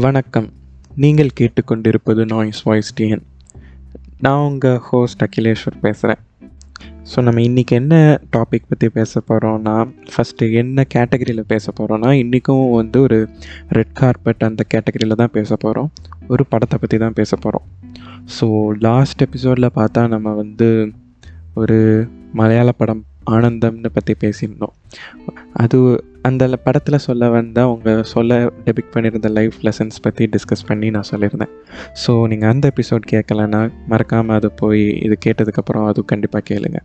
வணக்கம். நீங்கள் கேட்டுக்கொண்டிருப்பது நாய்ஸ் வாய்ஸ் டிஎன் நான் உங்கள் ஹோஸ்ட் அகிலேஸ்வர் பேசுகிறேன் ஸோ நம்ம இன்றைக்கி என்ன டாபிக் பற்றி பேச போகிறோம்னா ஃபஸ்ட்டு என்ன கேட்டகரியில் பேச போகிறோன்னா இன்றைக்கும் வந்து ஒரு ரெட் கார்பெட் அந்த கேட்டகரியில் தான் பேச போகிறோம் ஒரு படத்தை பற்றி தான் பேச போகிறோம் ஸோ லாஸ்ட் எபிசோடில் பார்த்தா நம்ம வந்து ஒரு மலையாள படம் ஆனந்தம்னு பற்றி பேசியிருந்தோம். அது அந்த படத்தில் சொல்ல வந்த அவங்க சொல்ல டெபிக் பண்ணியிருந்த லைஃப் லெசன்ஸ் பற்றி டிஸ்கஸ் பண்ணி நான் சொல்லியிருந்தேன். ஸோ நீங்கள் அந்த எபிசோட் கேட்கலன்னா மறக்காமல் அது போய் இது கேட்டதுக்கப்புறம் அதுவும் கண்டிப்பாக கேளுங்க.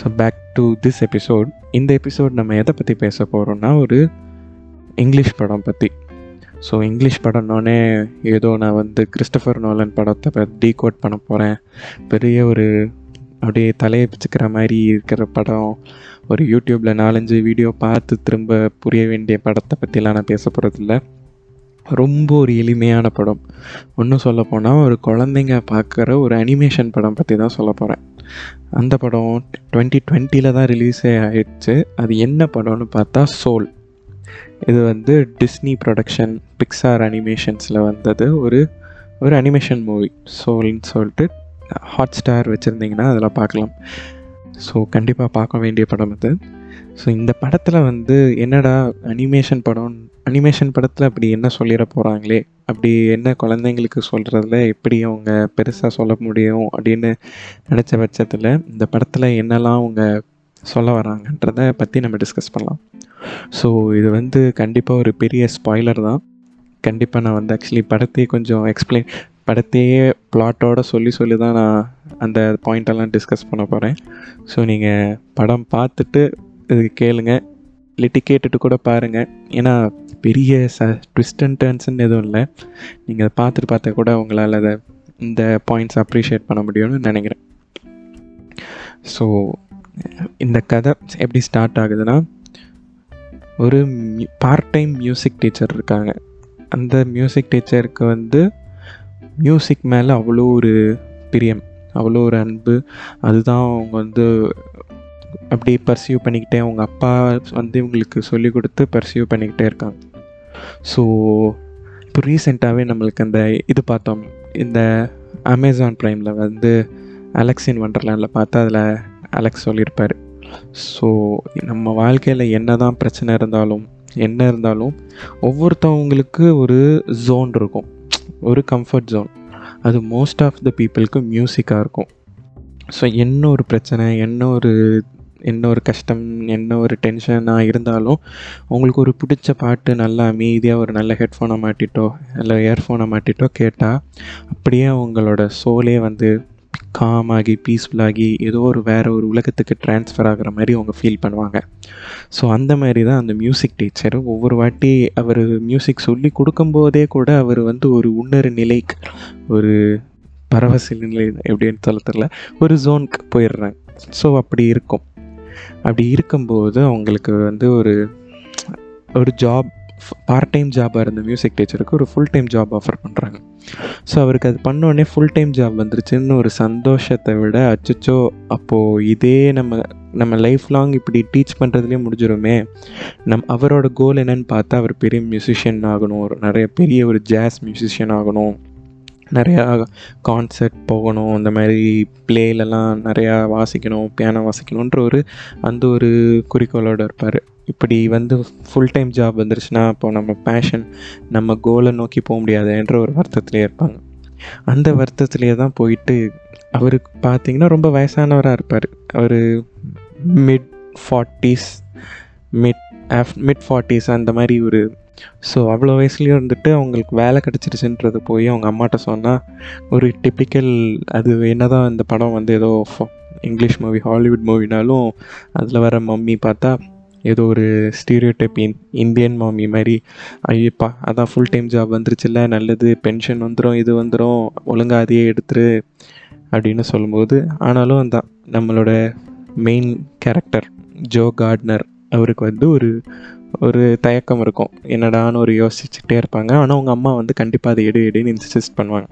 So back to this episode இந்த எபிசோட் நம்ம எதை பற்றி பேச போகிறோம்னா ஒரு இங்கிலீஷ் படம் பற்றி ஸோ இங்கிலீஷ் படம்னோடனே ஏதோ நான் வந்து கிறிஸ்டபர் நோலன் படத்தை டீகோட் பண்ண போகிறேன் பெரிய ஒரு அப்படியே தலையை பிச்சுக்கிற மாதிரி இருக்கிற படம். ஒரு யூடியூப்பில் நாலஞ்சு வீடியோ பார்த்து திரும்ப புரிய வேண்டிய படத்தை பற்றிலாம் நான் பேச போகிறதில்ல ரொம்ப ஒரு எளிமையான படம். ஒன்றும் சொல்ல போனால் ஒரு குழந்தைங்க பார்க்குற ஒரு அனிமேஷன் படம் பற்றி தான் சொல்ல போகிறேன் அந்த படம் டுவெண்ட்டி டுவெண்ட்டியில் தான் ரிலீஸே ஆயிடுச்சு. அது என்ன படம்னு பார்த்தா சோல் இது வந்து டிஸ்னி ப்ரொடக்ஷன் பிக்சார் அனிமேஷன்ஸில் வந்தது. ஒரு ஒரு அனிமேஷன் மூவி சோல்னு சொல்லிட்டு ஹாட் ஸ்டார் வச்சுருந்தீங்கன்னா அதில் பார்க்கலாம். ஸோ கண்டிப்பாக பார்க்க வேண்டிய படம் அது. ஸோ இந்த படத்தில் வந்து என்னடா அனிமேஷன் படம் அனிமேஷன் படத்தில் அப்படி என்ன சொல்லிட போகிறாங்களே அப்படி என்ன குழந்தைங்களுக்கு சொல்கிறதுல எப்படி அவங்க பெருசாக சொல்ல முடியும் அப்படின்னு நினச்ச பட்சத்தில் இந்த படத்தில் என்னெல்லாம் அவங்க சொல்ல வராங்கன்றதை பற்றி நம்ம டிஸ்கஸ் பண்ணலாம். ஸோ இது வந்து கண்டிப்பாக ஒரு பெரிய ஸ்பாய்லர் தான். கண்டிப்பாக நான் வந்து ஆக்சுவலி படத்தையே கொஞ்சம் எக்ஸ்பிளைன் படத்தையே பிளாட்டோட சொல்லி சொல்லி தான் நான் அந்த பாயிண்டெல்லாம் டிஸ்கஸ் பண்ண போகிறேன் ஸோ நீங்கள் படம் பார்த்துட்டு இது கேளுங்க. இல்லாட்டி கேட்டுட்டு கூட பாருங்கள் ஏன்னா பெரிய ச ட்விஸ்ட் அண்ட் டர்ன்ஸ்ன்னு எதுவும் இல்லை. நீங்கள் அதை பார்த்துட்டு பார்த்தா கூட உங்களால் அதை இந்த பாயிண்ட்ஸ் அப்ரிஷியேட் பண்ண முடியும்னு நினைக்கிறேன். ஸோ இந்த கதை எப்படி ஸ்டார்ட் ஆகுதுன்னா ஒரு பார்ட் டைம் மியூசிக் டீச்சர் இருக்காங்க. அந்த மியூசிக் டீச்சருக்கு வந்து மியூசிக் மேலே அவ்வளோ ஒரு பிரியம் அவ்வளோ ஒரு அன்பு. அதுதான் அவங்க வந்து அப்படி பர்சியூ பண்ணிக்கிட்டே அவங்க அப்பா வந்து இவங்களுக்கு சொல்லி கொடுத்து பர்சியூ பண்ணிக்கிட்டே இருக்காங்க. ஸோ இப்போ ரீசெண்டாகவே நம்மளுக்கு அந்த இது பார்த்தோம். இந்த அமேசான் ப்ரைமில் வந்து அலெக்ஸின் வண்டர்லேண்டில் பார்த்து அதில் அலெக்ஸ் சொல்லியிருப்பார். ஸோ நம்ம வாழ்க்கையில் என்ன தான் பிரச்சனை இருந்தாலும் என்ன இருந்தாலும் ஒவ்வொருத்தவங்களுக்கு ஒரு ஜோன் இருக்கும். ஒரு கம்ஃபர்ட் ஜோன் அது மோஸ்ட் ஆஃப் த பீப்புளுக்கு மியூசிக்காக இருக்கும். ஸோ என்ன ஒரு பிரச்சனை என்ன ஒரு என்ன ஒரு கஷ்டம் என்ன ஒரு டென்ஷனாக இருந்தாலும் உங்களுக்கு ஒரு பிடிச்ச பாட்டு நல்லா அமைதியாக ஒரு நல்ல ஹெட்ஃபோனை மாட்டிட்டோ இல்லை இயர்ஃபோனை மாட்டிட்டோ கேட்டால் அப்படியே உங்களோட சோலே வந்து காமாகி பீஸ்ஃபுல்லாகி ஏதோ ஒரு வேறு ஒரு உலகத்துக்கு ட்ரான்ஸ்ஃபர் ஆகிற மாதிரி அவங்க ஃபீல் பண்ணுவாங்க. ஸோ அந்த மாதிரி தான் அந்த மியூசிக் டீச்சர் ஒவ்வொரு வாட்டி அவர் மியூசிக் சொல்லி கொடுக்கும்போதே கூட அவர் வந்து ஒரு உன்னரு நிலைக்கு ஒரு பரவச நிலை எப்படின்னு சொல்ல தெரில ஒரு ஜோனுக்கு போயிடுறாங்க. ஸோ அப்படி இருக்கும். அப்படி இருக்கும்போது அவங்களுக்கு வந்து ஒரு ஒரு ஜாப் பார்ட் டைம் ஜாபாக இருந்த மியூசிக் டீச்சருக்கு ஒரு ஃபுல் டைம் ஜாப் ஆஃபர் பண்ணுறாங்க ஸோ அவருக்கு அது பண்ணோடனே ஃபுல் டைம் ஜாப் வந்துருச்சுன்னு ஒரு சந்தோஷத்தை விட அச்சச்சோ அப்போது இதே நம்ம நம்ம லைஃப் லாங் இப்படி டீச் பண்ணுறதுலேயே முடிஞ்சிருமே. நம் அவரோட கோல் என்னன்னு பார்த்தா அவர் பெரிய மியூசிஷியன் ஆகணும். ஒரு நிறைய பெரிய ஒரு ஜாஸ் மியூசிஷியன் ஆகணும். நிறையா கான்சர்ட் போகணும் அந்த மாதிரி பிளேலலாம் நிறையா வாசிக்கணும் பியானோ வாசிக்கணுன்ற ஒரு அந்த ஒரு குறிக்கோளோடு இருப்பார். இப்படி வந்து ஃபுல் டைம் ஜாப் வந்துருச்சுன்னா அப்போ நம்ம பேஷன் நம்ம கோலை நோக்கி போக முடியாதுன்ற ஒரு வருத்தத்திலே இருப்பாங்க. அந்த வருத்தத்திலே தான் போயிட்டு அவருக்கு பார்த்தீங்கன்னா ரொம்ப வயசானவராக இருப்பார். அவர் mid forties mid of mid forties அந்த மாதிரி ஒரு ஸோ அவ்வளோ வயசுலேயும் இருந்துட்டு அவங்களுக்கு வேலை கிடச்சிருச்சுன்றது போய் அவங்க அம்மாட்ட சொன்னால் ஒரு டிப்பிக்கல் அது என்ன தான் இந்த படம் வந்து ஏதோ இங்கிலீஷ் மூவி ஹாலிவுட் மூவினாலும் அதில் வர மம்மி பார்த்தா ஏதோ ஒரு ஸ்டீரியோ டைப் இன் இந்தியன் மாமி மாதிரி ஐயப்பா அதான் ஃபுல் டைம் ஜாப் வந்துருச்சுல்ல நல்லது பென்ஷன் வந்துடும் இது வந்துடும் ஒழுங்காக அதையே எடுத்துரு அப்படின்னு சொல்லும்போது ஆனாலும் அந்த நம்மளோட மெயின் கேரக்டர் ஜோ கார்ட்னர் அவருக்கு வந்து ஒரு ஒரு தயக்கம் இருக்கும். என்னடான்னு ஒரு யோசிச்சுட்டே இருப்பாங்க. ஆனால் அவங்க அம்மா வந்து கண்டிப்பாக அதை எடு எடுன்னு இன்சிஸ்ட் பண்ணுவாங்க.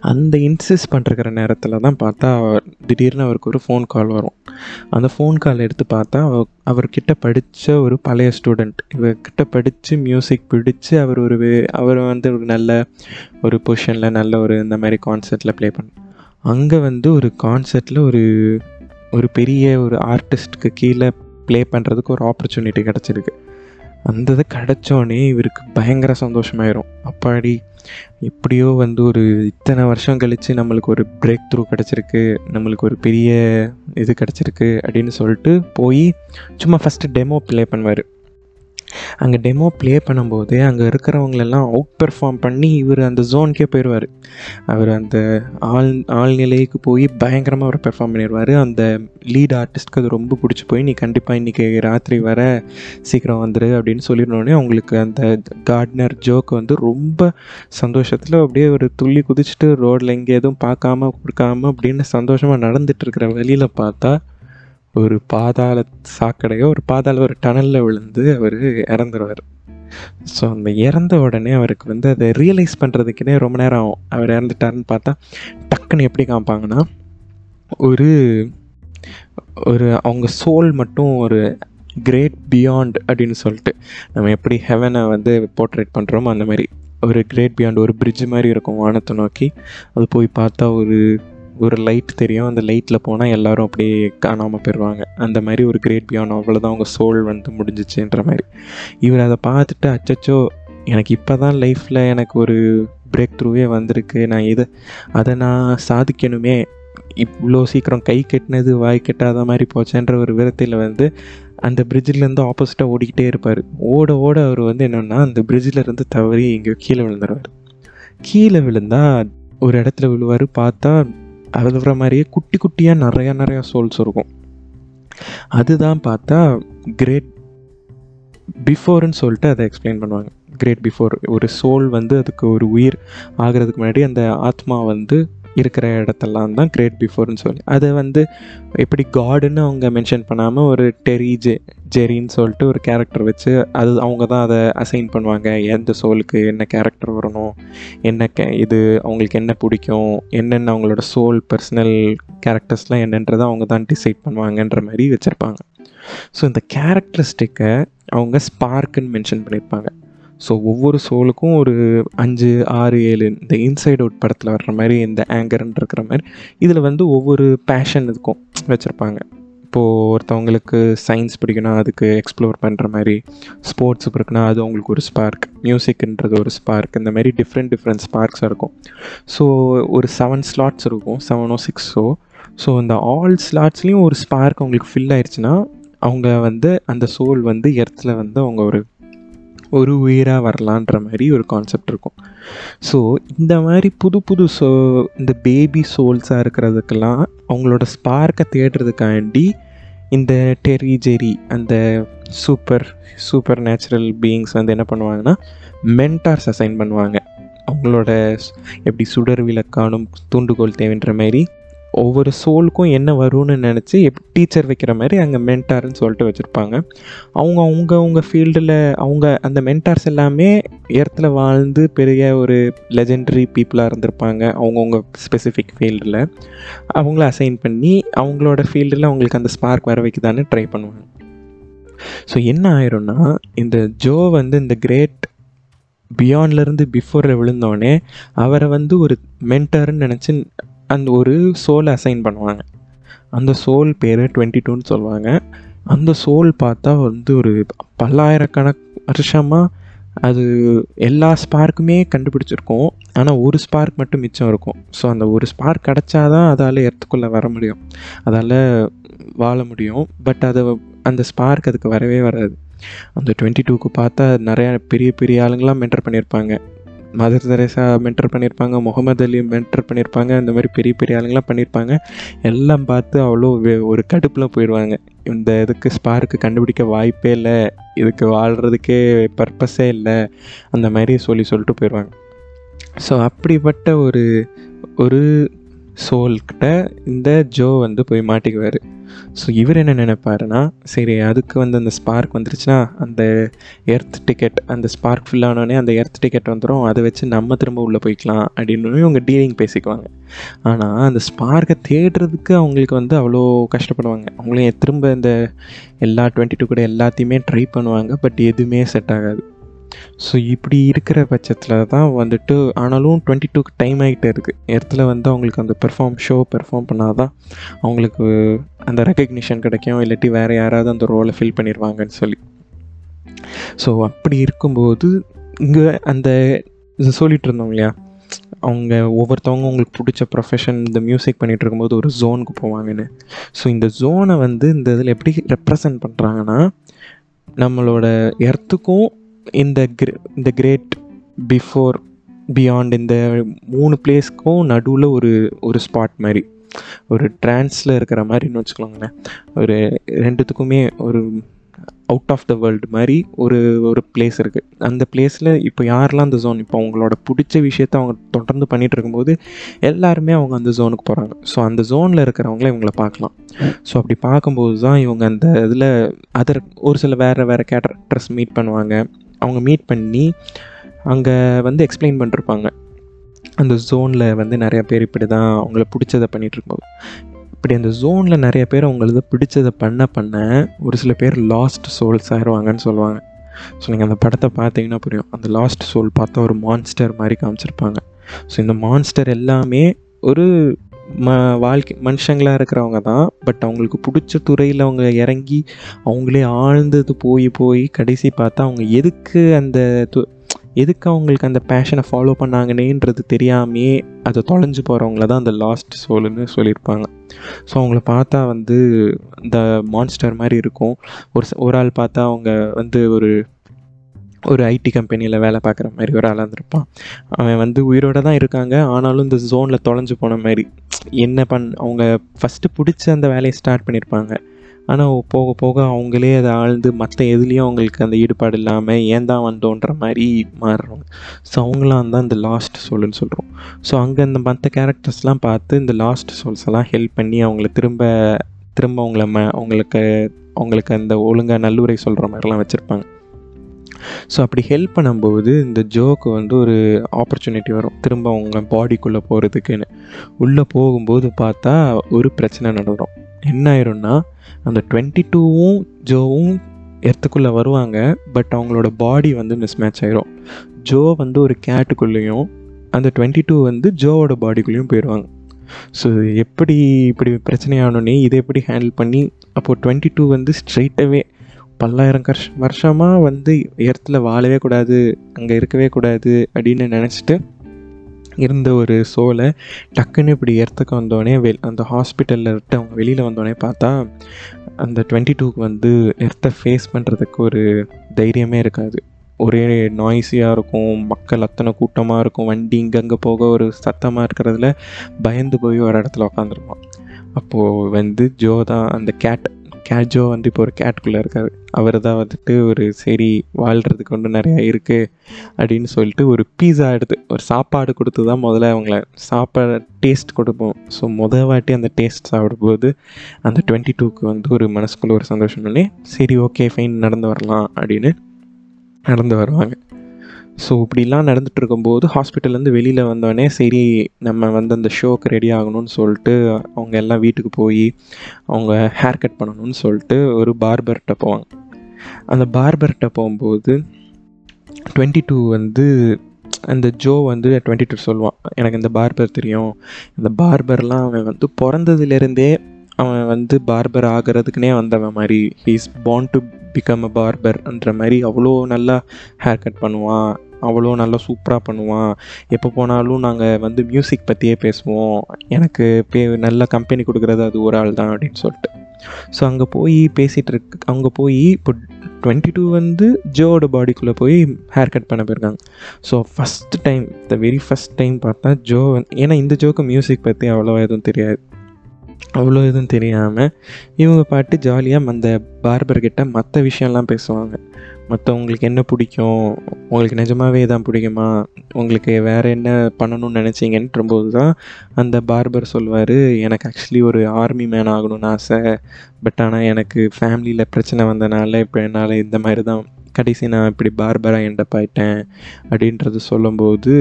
அந்த இன்சிஸ்ட் பண்ணிருக்கிற நேரத்தில் தான் பார்த்தா திடீர்னு அவருக்கு ஒரு ஃபோன் கால் வரும். அந்த ஃபோன் கால் எடுத்து பார்த்தா அவ அவர்கிட்ட படித்த ஒரு பழைய ஸ்டூடெண்ட் இவர்கிட்ட படித்து மியூசிக் பிடிச்சு அவர் ஒரு வே- அவர் வந்து ஒரு நல்ல ஒரு பொசிஷனில் நல்ல ஒரு இந்த மாதிரி கான்சர்ட்டில் ப்ளே பண்ண அங்கே வந்து ஒரு கான்சர்ட்டில் ஒரு ஒரு பெரிய ஒரு ஆர்டிஸ்ட்டுக்கு கீழே ப்ளே பண்ணுறதுக்கு ஒரு ஆப்பர்ச்சுனிட்டி கிடச்சிருக்கு. அந்த இது கிடச்சோடனே இவருக்கு பயங்கர சந்தோஷமாயிரும். அப்பாடி எப்படியோ வந்து ஒரு இத்தனை வருஷம் கழித்து நம்மளுக்கு ஒரு பிரேக் த்ரூ கிடச்சிருக்கு நம்மளுக்கு ஒரு பெரிய இது கிடச்சிருக்கு அப்படின்னு சொல்லிட்டு போய் சும்மா ஃபஸ்ட்டு டெமோ ப்ளே பண்ணுவார். அங்கே டெமோ ப்ளே பண்ணும்போது அங்கே இருக்கிறவங்களெல்லாம் அவுட் பெர்ஃபார்ம் பண்ணி இவர் அந்த ஜோனுக்கே போயிடுவார் அவர் அந்த ஆள் ஆழ்நிலைக்கு போய் பயங்கரமாக அவர் பெர்ஃபார்ம் பண்ணிடுவார் அந்த லீட் ஆர்டிஸ்ட்க்கு அது ரொம்ப பிடிச்சி போய் நீ கண்டிப்பாக இன்றைக்கி ராத்திரி வர சீக்கிரம் வந்துடு அப்படின்னு சொல்லிடணுன்னே அவங்களுக்கு அந்த கார்ட்னர் ஜோக் வந்து ரொம்ப சந்தோஷத்தில் அப்படியே ஒரு துள்ளி குதிச்சுட்டு ரோட்டில் இங்கே எதுவும் பார்க்காம கொடுக்காம அப்படின்னு சந்தோஷமாக நடந்துட்டு இருக்கிற வழியில் பார்த்தா ஒரு பாதாள சாக்கடையோ ஒரு பாதாள ஒரு டனலில் விழுந்து அவர் இறந்துருவார். ஸோ அந்த இறந்த உடனே அவருக்கு வந்து அதை ரியலைஸ் பண்ணுறதுக்குனே ரொம்ப நேரம் ஆகும். அவர் இறந்துட்டாருன்னு பார்த்தா டக்குன்னு எப்படி காமிப்பாங்கன்னா ஒரு ஒரு அவங்க சோல் மட்டும் ஒரு கிரேட் பியாண்ட் அப்படின்னு சொல்லிட்டு நம்ம எப்படி ஹெவனை வந்து போர்ட்ரேட் பண்ணுறோமோ அந்த மாதிரி ஒரு கிரேட் பியாண்ட் ஒரு பிரிட்ஜ் மாதிரி இருக்கும் வானத்தை நோக்கி. அது போய் பார்த்தா ஒரு ஒரு லைட் தெரியும். அந்த லைட்டில் போனால் எல்லோரும் அப்படியே காணாமல் போயிடுவாங்க அந்த மாதிரி ஒரு கிரேட் பியாண்ட் அவ்வளோதான் அவங்க சோல் வந்து முடிஞ்சிச்சுன்ற மாதிரி. இவர் அதை பார்த்துட்டு அச்சச்சோ எனக்கு இப்போ தான் லைஃப்பில் எனக்கு ஒரு பிரேக் த்ரூவே வந்திருக்கு. நான் இதை அதை நான் சாதிக்கணுமே. இவ்வளோ சீக்கிரம் கை கெட்டினது வாய் கெட்டாத மாதிரி போச்சேன்ற ஒரு விரத்தில் வந்து அந்த பிரிட்ஜிலேருந்து ஆப்போசிட்டாக ஓடிக்கிட்டே இருப்பார். ஓட ஓட அவர் வந்து என்னென்னா அந்த பிரிட்ஜில் இருந்து தவறி இங்கே கீழே விழுந்துருவார். கீழே விழுந்தா ஒரு இடத்துல விழுவார். பார்த்தா அதுவர மாதிரியே குட்டி குட்டியாக நிறையா நிறையா சோல்ஸ் இருக்கும். அதுதான் பார்த்தா கிரேட் பிஃபோர்னு சொல்லிட்டு அதை எக்ஸ்பிளைன் பண்ணுவாங்க. கிரேட் பிஃபோர் ஒரு சோல் வந்து அதுக்கு ஒரு உயிர் ஆகிறதுக்கு முன்னாடி அந்த ஆத்மா வந்து இருக்கிற இடத்தெல்லாம் தான் கிரேட் பிஃபோர்னு சொல்லி. அதை வந்து எப்படி காடுன்னு அவங்க மென்ஷன் பண்ணாமல் ஒரு டெரி ஜெ ஜெரின்னு சொல்லிட்டு ஒரு கேரக்டர் வச்சு அது அவங்க தான் அதை அசைன் பண்ணுவாங்க. எந்த சோலுக்கு என்ன கேரக்டர் வரணும்? என்ன கே இது அவங்களுக்கு என்ன பிடிக்கும்? என்னென்ன அவங்களோட சோல் பர்சனல் கேரக்டர்ஸ்லாம் என்னன்றதை அவங்க தான் டிசைட் பண்ணுவாங்கன்ற மாதிரி வச்சுருப்பாங்க. ஸோ இந்த கேரக்டரிஸ்டிக்கை அவங்க ஸ்பார்க்குன்னு மென்ஷன் பண்ணியிருப்பாங்க ஸோ ஒவ்வொரு சோலுக்கும் ஒரு அஞ்சு ஆறு ஏழு இந்த இன்சைட் அவுட் படத்தில் வர்ற மாதிரி இந்த ஆங்கர்ன்னு இருக்கிற மாதிரி இதில் வந்து ஒவ்வொரு பேஷன் இருக்கும் வச்சுருப்பாங்க. இப்போது ஒருத்தவங்களுக்கு சயின்ஸ் பிடிக்குன்னா அதுக்கு எக்ஸ்ப்ளோர் பண்ணுற மாதிரி ஸ்போர்ட்ஸ் இருக்குன்னா அது அவங்களுக்கு ஒரு ஸ்பார்க் மியூசிக்ன்றது ஒரு ஸ்பார்க் இந்த மாதிரி டிஃப்ரெண்ட் டிஃப்ரெண்ட் ஸ்பார்க்ஸ் இருக்கும். ஸோ ஒரு செவன் ஸ்லாட்ஸ் இருக்கும் செவனோ சிக்ஸோ ஸோ அந்த ஆல் ஸ்லாட்ஸ்லேயும் ஒரு ஸ்பார்க் அவங்களுக்கு ஃபில் ஆயிடுச்சுன்னா அவங்க வந்து அந்த சோல் வந்து எர்த்தில் வந்து அவங்க ஒரு ஒரு உயிராக வரலான்ற மாதிரி ஒரு கான்செப்ட் இருக்கும். ஸோ இந்த மாதிரி புது புது சோ இந்த பேபி சோல்ஸாக இருக்கிறதுக்கெல்லாம் அவங்களோட ஸ்பார்க்கை தேடுறதுக்காண்டி இந்த டெரி ஜெரி அந்த சூப்பர் சூப்பர் நேச்சுரல் பீயிங்ஸ் வந்து என்ன பண்ணுவாங்கன்னா மென்டார்ஸ் அசைன் பண்ணுவாங்க. அவங்களோட எப்படி சுடர் விளக்கானும் தூண்டுகோல் தேவைன்ற மாதிரி ஒவ்வொரு சோலுக்கும் என்ன வரும்னு நினச்சி எப் டீச்சர் வைக்கிற மாதிரி அங்கே மென்டார்னு சொல்லிட்டு வச்சுருப்பாங்க. அவங்க அவங்க அவங்க ஃபீல்டில் அவங்க அந்த மென்டார்ஸ் எல்லாமே இடத்துல வாழ்ந்து பெரிய ஒரு லெஜெண்டரி பீப்புளாக இருந்திருப்பாங்க அவங்கவுங்க ஸ்பெசிஃபிக் ஃபீல்டில் அவங்கள அசைன் பண்ணி அவங்களோட ஃபீல்டில் அவங்களுக்கு அந்த ஸ்பார்க் வர வைக்குதான்னு ட்ரை பண்ணுவாங்க. ஸோ என்ன ஆயிரும்னா இந்த ஜோ வந்து இந்த கிரேட் பியாண்ட்லேருந்து பிஃபோரில் விழுந்தோடனே அவரை வந்து ஒரு மென்டர்னு நினச்சி அந்த ஒரு சோலை அசைன் பண்ணுவாங்க. அந்த சோல் பேர் டுவெண்ட்டி டூன்னு சொல்லுவாங்க. அந்த சோல் பார்த்தா வந்து ஒரு பல்லாயிரக்கணக் வருஷமாக அது எல்லா ஸ்பார்க்குமே கண்டுபிடிச்சிருக்கோம். ஆனால் ஒரு ஸ்பார்க் மட்டும் மிச்சம் இருக்கும். ஸோ அந்த ஒரு ஸ்பார்க் கிடச்சாதான் அதால் எர்த்துக்குள்ளே வர முடியும். அதால் வாழ முடியும். பட் அதை அந்த ஸ்பார்க் அதுக்கு வரவே வராது. அந்த டுவெண்ட்டி டூக்கு பார்த்தா நிறையா பெரிய பெரிய ஆளுங்களாம் மென்டர் பண்ணியிருப்பாங்க மதர் தெரேசா மென்டர் பண்ணியிருப்பாங்க முகமது அலி மென்டர் பண்ணியிருப்பாங்க இந்த மாதிரி பெரிய பெரிய ஆளுங்களாம் பண்ணியிருப்பாங்க எல்லாம் பார்த்து அவ்வளோ வே- ஒரு கடுப்பில் போயிடுவாங்க. இந்த இதுக்கு ஸ்பார்க்கு கண்டுபிடிக்க வாய்ப்பே இல்லை. இதுக்கு வாழ்கிறதுக்கே பர்பஸே இல்லை. அந்த மாதிரி சொல்லி சொல்லிட்டு போயிடுவாங்க. ஸோ அப்படிப்பட்ட ஒரு ஒரு சோல்கிட்ட இந்த ஜோ வந்து போய் மாட்டிக்குவார். ஸோ இவர் என்ன நினைப்பாருன்னா சரி அதுக்கு வந்து அந்த ஸ்பார்க் வந்துருச்சுன்னா அந்த எர்த் டிக்கெட் அந்த ஸ்பார்க் ஃபில் ஆனோடனே அந்த எர்த் டிக்கெட் வந்துடும் அதை வச்சு நம்ம திரும்ப உள்ளே போய்க்கலாம் அப்படின்னு இவங்க டீலிங் பேசிக்குவாங்க. ஆனால் அந்த ஸ்பார்க்கை தேடுறதுக்கு அவங்களுக்கு வந்து அவ்வளோ கஷ்டப்படுவாங்க. அவங்களையும் திரும்ப இந்த எல்லா டுவெண்ட்டி டூ கூட எல்லாத்தையுமே ட்ரை பண்ணுவாங்க பட் எதுவுமே செட் ஆகாது. ஸோ இப்படி இருக்கிற பட்சத்தில் தான் வந்துட்டு ஆனாலும் டுவெண்ட்டி டூக்கு டைம் ஆகிட்டே இருக்குது இடத்துல வந்து அவங்களுக்கு அந்த பெர்ஃபார்ம் ஷோ பெர்ஃபார்ம் பண்ணால் தான் அவங்களுக்கு அந்த ரெக்கக்னிஷன் கிடைக்கும். இல்லாட்டி வேறு யாராவது அந்த ரோலை ஃபில் பண்ணிடுவாங்கன்னு சொல்லி. ஸோ அப்படி இருக்கும்போது இங்கே அந்த இது சொல்லிட்டு இருந்தோம் இல்லையா? அவங்க ஒவ்வொருத்தவங்க அவங்களுக்கு பிடிச்ச ப்ரொஃபஷன் இந்த மியூசிக் பண்ணிகிட்டு இருக்கும்போது ஒரு ஜோனுக்கு போவாங்கன்னு. ஸோ இந்த ஜோனை வந்து இந்த இதில் எப்படி ரெப்ரசன்ட் பண்ணுறாங்கன்னா நம்மளோட எர்த்துக்கும் இந்த கிரே இந்த கிரேட் பிஃபோர் பியாண்ட் இந்த மூணு பிளேஸ்க்கும் நடுவில் ஒரு ஒரு ஸ்பாட் மாதிரி. ஒரு ட்ரான்ஸில் இருக்கிற மாதிரின்னு வச்சுக்கோங்களேன். ஒரு ரெண்டுத்துக்குமே ஒரு அவுட் ஆஃப் த வேர்ல்டு மாதிரி ஒரு ஒரு பிளேஸ் இருக்குது அந்த பிளேஸில் இப்போ யாரெல்லாம் அந்த ஜோன் இப்போ அவங்களோட பிடிச்ச விஷயத்த அவங்க தொடர்ந்து பண்ணிகிட்டு இருக்கும்போது எல்லாருமே அவங்க அந்த ஜோனுக்கு போகிறாங்க ஸோ அந்த ஜோனில் இருக்கிறவங்கள இவங்களை பார்க்கலாம். ஸோ அப்படி பார்க்கும்போது தான் இவங்க அந்த இதில் அதர் ஒரு சில வேறு வேறு கேரக்டர்ஸ் மீட் பண்ணுவாங்க. அவங்க மீட் பண்ணி அங்கே வந்து எக்ஸ்பிளைன் பண்ணிருப்பாங்க. அந்த ஜோனில் வந்து நிறைய பேர் இப்படி தான் அவங்கள பிடிச்சதை பண்ணிகிட்டு இருக்கும்போது. இப்படி அந்த ஜோனில் நிறைய பேர் அவங்களது பிடிச்சதை பண்ண பண்ண ஒரு சில பேர் லாஸ்ட் சோல்ஸ் ஆயிடுவாங்கன்னு சொல்லுவாங்க. ஸோ நீங்கள் அந்த படத்தை பார்த்தீங்கன்னா புரியும். அந்த லாஸ்ட் சோல் பார்த்தா ஒரு மான்ஸ்டர் மாதிரி காமிச்சிருப்பாங்க. ஸோ இந்த மான்ஸ்டர் எல்லாமே ஒரு ம வாழ்க்கை மனுஷங்களாக இருக்கிறவங்க தான் பட் அவங்களுக்கு பிடிச்ச துறையில் அவங்க இறங்கி அவங்களே ஆழ்ந்தது போய் போய் கடைசி பார்த்தா அவங்க எதுக்கு அந்த து எதுக்கு அவங்களுக்கு அந்த பேஷனை ஃபாலோ பண்ணாங்கன்னேன்றது தெரியாமே அதை தொலைஞ்சு போகிறவங்கள தான் அந்த லாஸ்ட் சோலுன்னு சொல்லியிருப்பாங்க. ஸோ அவங்கள பார்த்தா வந்து இந்த மான்ஸ்டர் மாதிரி இருக்கும். ஒரு ஒரு ஆள் பார்த்தா அவங்க வந்து ஒரு ஒரு ஐடி கம்பெனியில் வேலை பார்க்குற மாதிரி ஒரு ஆளாக இருந்திருப்பான். அவன் வந்து உயிரோடு தான் இருக்காங்க. ஆனாலும் இந்த ஜோனில் தொலைஞ்சு போன மாதிரி. என்ன பண் அவங்க ஃபஸ்ட்டு பிடிச்ச அந்த வேலையை ஸ்டார்ட் பண்ணியிருப்பாங்க ஆனால் போக போக அவங்களே அதை ஆழ்ந்து மற்ற எதுலேயும் அவங்களுக்கு அந்த ஈடுபாடு இல்லாமல் ஏன் தான் வந்தோன்ற மாதிரி மாறுறவங்க ஸோ அவங்களாம் தான் இந்த லாஸ்ட் சோல்னு சொல்கிறோம் ஸோ அங்கே இந்த மற்ற கேரக்டர்ஸ்லாம் பார்த்து இந்த லாஸ்ட் சோல்ஸ் எல்லாம் ஹெல்ப் பண்ணி அவங்கள திரும்ப திரும்ப அவங்கள ம அவங்களுக்கு அவங்களுக்கு அந்த ஒழுங்காக நல்லுரை சொல்கிற மாதிரிலாம் வச்சுருப்பாங்க. ஸோ அப்படி ஹெல்ப் பண்ணும்போது இந்த ஜோக்கு வந்து ஒரு ஆப்பர்ச்சுனிட்டி வரும். திரும்ப அவங்க பாடிக்குள்ளே போகிறதுக்குன்னு உள்ளே போகும்போது பார்த்தா ஒரு பிரச்சனை நடக்கும் என்ன ஆயிரும்னா அந்த டுவெண்ட்டி டூவும் ஜோவும் எர்த்துக்குள்ளே வருவாங்க பட் அவங்களோட பாடி வந்து மிஸ் மேட்ச் ஆயிரும். ஜோ வந்து ஒரு கேட்டுக்குள்ளேயும் அந்த டுவெண்ட்டி டூ வந்து ஜோவோட பாடிக்குள்ளேயும் போயிடுவாங்க ஸோ எப்படி இப்படி பிரச்சனையானோடனே இதை எப்படி ஹேண்டில் பண்ணி அப்போது டுவெண்ட்டி டூ வந்து ஸ்ட்ரைட்டாகவே பல்லாயிரம் கர்ஷ் வருஷமாக வந்து எர்த்தில் வாழவே கூடாது அங்கே இருக்கவே கூடாது அப்படின்னு நினச்சிட்டு இருந்த ஒரு சோலை டக்குன்னு இப்படி எர்த்துக்கு வந்தோடனே வெ அந்த ஹாஸ்பிட்டலில் விட்டு அவங்க வெளியில் வந்தோடனே பார்த்தா அந்த டுவெண்ட்டி டூக்கு வந்து எர்த்தை ஃபேஸ் பண்ணுறதுக்கு ஒரு தைரியமே இருக்காது. ஒரே நாய்ஸியாக இருக்கும் மக்கள் அத்தனை கூட்டமாக இருக்கும் வண்டி இங்கங்கே போக ஒரு சத்தமாக இருக்கிறதுல பயந்து போய் ஒரு இடத்துல உக்காந்துருப்பான். அப்போது வந்து ஜோ தான் அந்த கேட் கேட் வந்து இப்போ ஒரு கேட்குள்ளே இருக்கார். அவர் தான் வந்துட்டு ஒரு சரி வாழ்கிறதுக்கு ஒன்று நிறையா இருக்குது அப்படின்னு சொல்லிட்டு ஒரு பீஸா எடுத்து ஒரு சாப்பாடு கொடுத்து தான் முதல்ல அவங்கள சாப்பாடு டேஸ்ட் கொடுப்போம். ஸோ முத வாட்டி அந்த டேஸ்ட் சாப்பிடும்போது அந்த டுவெண்ட்டி டூக்கு வந்து ஒரு மனசுக்குள்ளே ஒரு சந்தோஷம் பண்ணி சரி ஓகே ஃபைன் நடந்து வரலாம் அப்படின்னு நடந்து வருவாங்க. ஸோ இப்படிலாம் நடந்துட்டு இருக்கும்போது ஹாஸ்பிட்டல்லேருந்து வெளியில் வந்தோடனே சரி நம்ம வந்து அந்த ஷோக்கு ரெடி ஆகணும்னு சொல்லிட்டு அவங்க எல்லாம் வீட்டுக்கு போய் அவங்க ஹேர் கட் பண்ணணும்னு சொல்லிட்டு ஒரு பார்பர்கிட்ட போவாங்க. அந்த பார்பர்கிட்ட போகும்போது டுவெண்ட்டி டூ வந்து அந்த ஜோ வந்து டுவெண்ட்டி டூ சொல்லுவான். எனக்கு இந்த பார்பர் தெரியும். இந்த பார்பர்லாம் அவன் வந்து பிறந்ததுலேருந்தே அவன் வந்து பார்பர் ஆகிறதுக்குனே வந்தவன் மாதிரி. He's born to become a பார்பர்ன்ற மாதிரி அவ்வளோ நல்லா ஹேர் கட் பண்ணுவான். அவ்வளோ நல்லா சூப்பராக பண்ணுவான் எப்போ போனாலும் நாங்கள் வந்து மியூசிக் பற்றியே பேசுவோம். எனக்கு பே நல்ல கம்பெனி கொடுக்குறது அது ஒரு ஆள் தான் அப்படின்னு சொல்லிட்டு. ஸோ அங்கே போய் பேசிகிட்டு இருக்கு அங்கே போய் இப்போ டுவெண்ட்டி டூ வந்து ஜோவோட பாடிக்குள்ளே போய் ஹேர் கட் பண்ண போயிருக்காங்க. So first time the very first time பார்த்தா ஜோ ஏன்னா இந்த ஜோக்கு மியூசிக் பற்றி அவ்வளோவா எதுவும் தெரியாது. அவ்வளோ எதுவும் தெரியாமல் இவங்க பாட்டு ஜாலியாக அந்த பார்பர்கிட்ட மற்ற விஷயம்லாம் பேசுவாங்க. மற்றவங்களுக்கு என்ன பிடிக்கும்? உங்களுக்கு நிஜமாவே தான் பிடிக்குமா? உங்களுக்கு வேறு என்ன பண்ணணும்னு நினச்சிங்கன்றபோது தான் அந்த பார்பர் சொல்லுவார் எனக்கு ஆக்சுவலி ஒரு ஆர்மி மேன் ஆகணும்னு ஆசை. பட் ஆனால் எனக்கு ஃபேமிலியில் பிரச்சனை வந்தனால இப்போ என்னால் இந்த மாதிரி தான் கடைசி நான் இப்படி பார்பராக எண்டப் ஆயிட்டேன். அப்படின்றது சொல்லும்போது